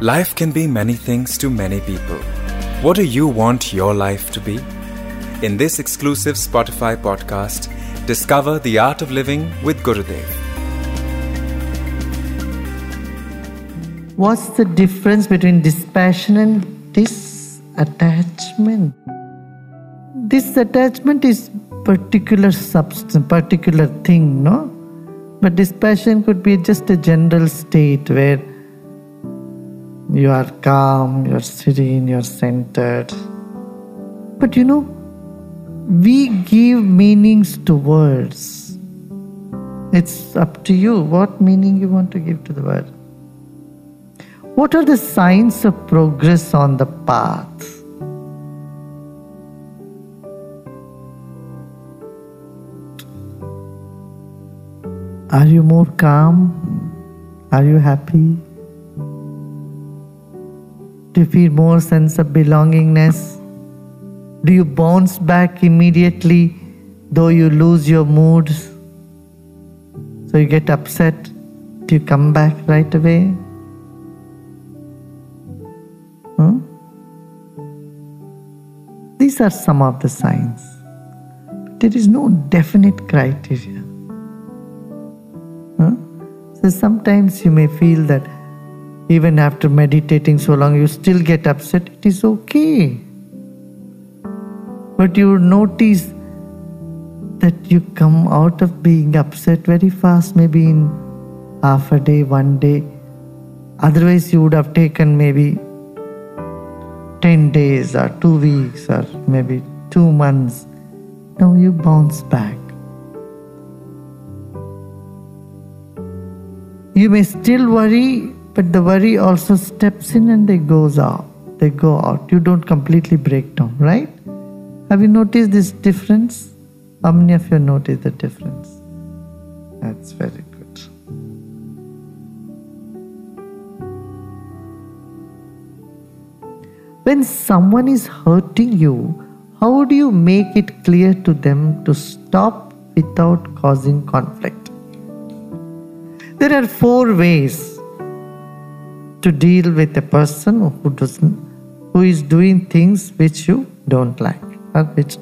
Life can be many things to many people. What do you want your life to be? In this exclusive Spotify podcast, discover the art of living with Gurudev. What's the difference between dispassion and disattachment? Disattachment is particular substance, particular thing, no? But dispassion could be just a general state where you are calm, you're serene, you're centered. But you know, we give meanings to words. It's up to you what meaning you want to give to the word. What are the signs of progress on the path? Are you more calm? Are you happy? Do you feel more sense of belongingness? Do you bounce back immediately though you lose your mood? So you get upset. Do you come back right away? Hmm? These are some of the signs. There is no definite criteria. Huh? So sometimes you may feel that even after meditating so long, you still get upset, it is okay. But you notice that you come out of being upset very fast, maybe in half a day, one day. Otherwise, you would have taken maybe 10 days or two weeks or maybe two months. Now you bounce back. You may still worry but the worry also steps in and they goes out. They go out. You don't completely break down, right? Have you noticed this difference? How many of you noticed the difference? That's very good. When someone is hurting you, how do you make it clear to them to stop without causing conflict? There are four ways to deal with a person who doesn't who is doing things which you don't like. Or which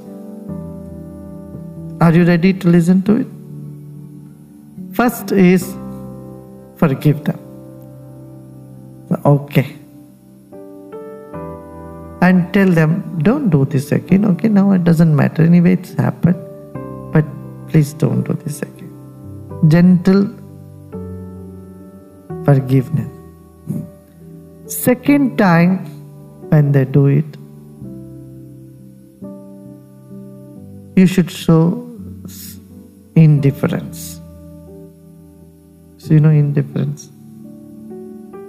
are you ready to listen to it? First is forgive them. Okay. And tell them don't do this again. Okay now it doesn't matter. Anyway it's happened. But please don't do this again. Gentle forgiveness Second time, when they do it, you should show indifference. So you know indifference.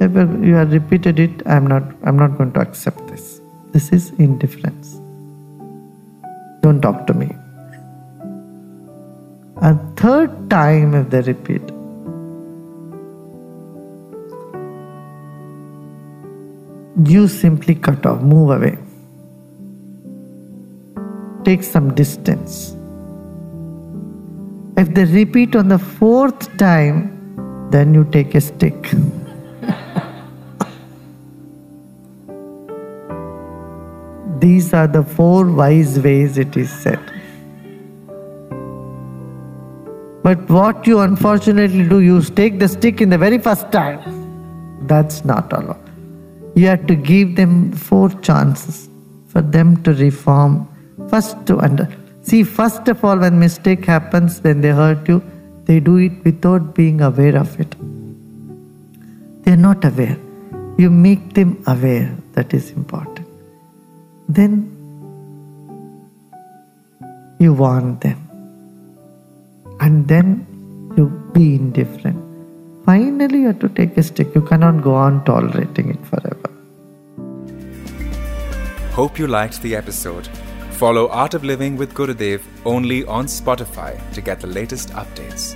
If you have repeated it, I'm not I'm not going to accept this. This is indifference. Don't talk to me. A third time if they repeat, you simply cut off, move away. Take some distance. If they repeat on the fourth time, then you take a stick. These are the four wise ways it is said. But what you unfortunately do, you take the stick in the very first time. That's not allowed. You have to give them four chances for them to reform. First to under see, first of all, when mistake happens, when they hurt you, they do it without being aware of it. They're not aware. You make them aware. That is important. Then you warn them. And then you be indifferent. Finally, you have to take a stick. You cannot go on tolerating it forever. Hope you liked the episode. Follow Art of Living with Gurudev only on Spotify to get the latest updates.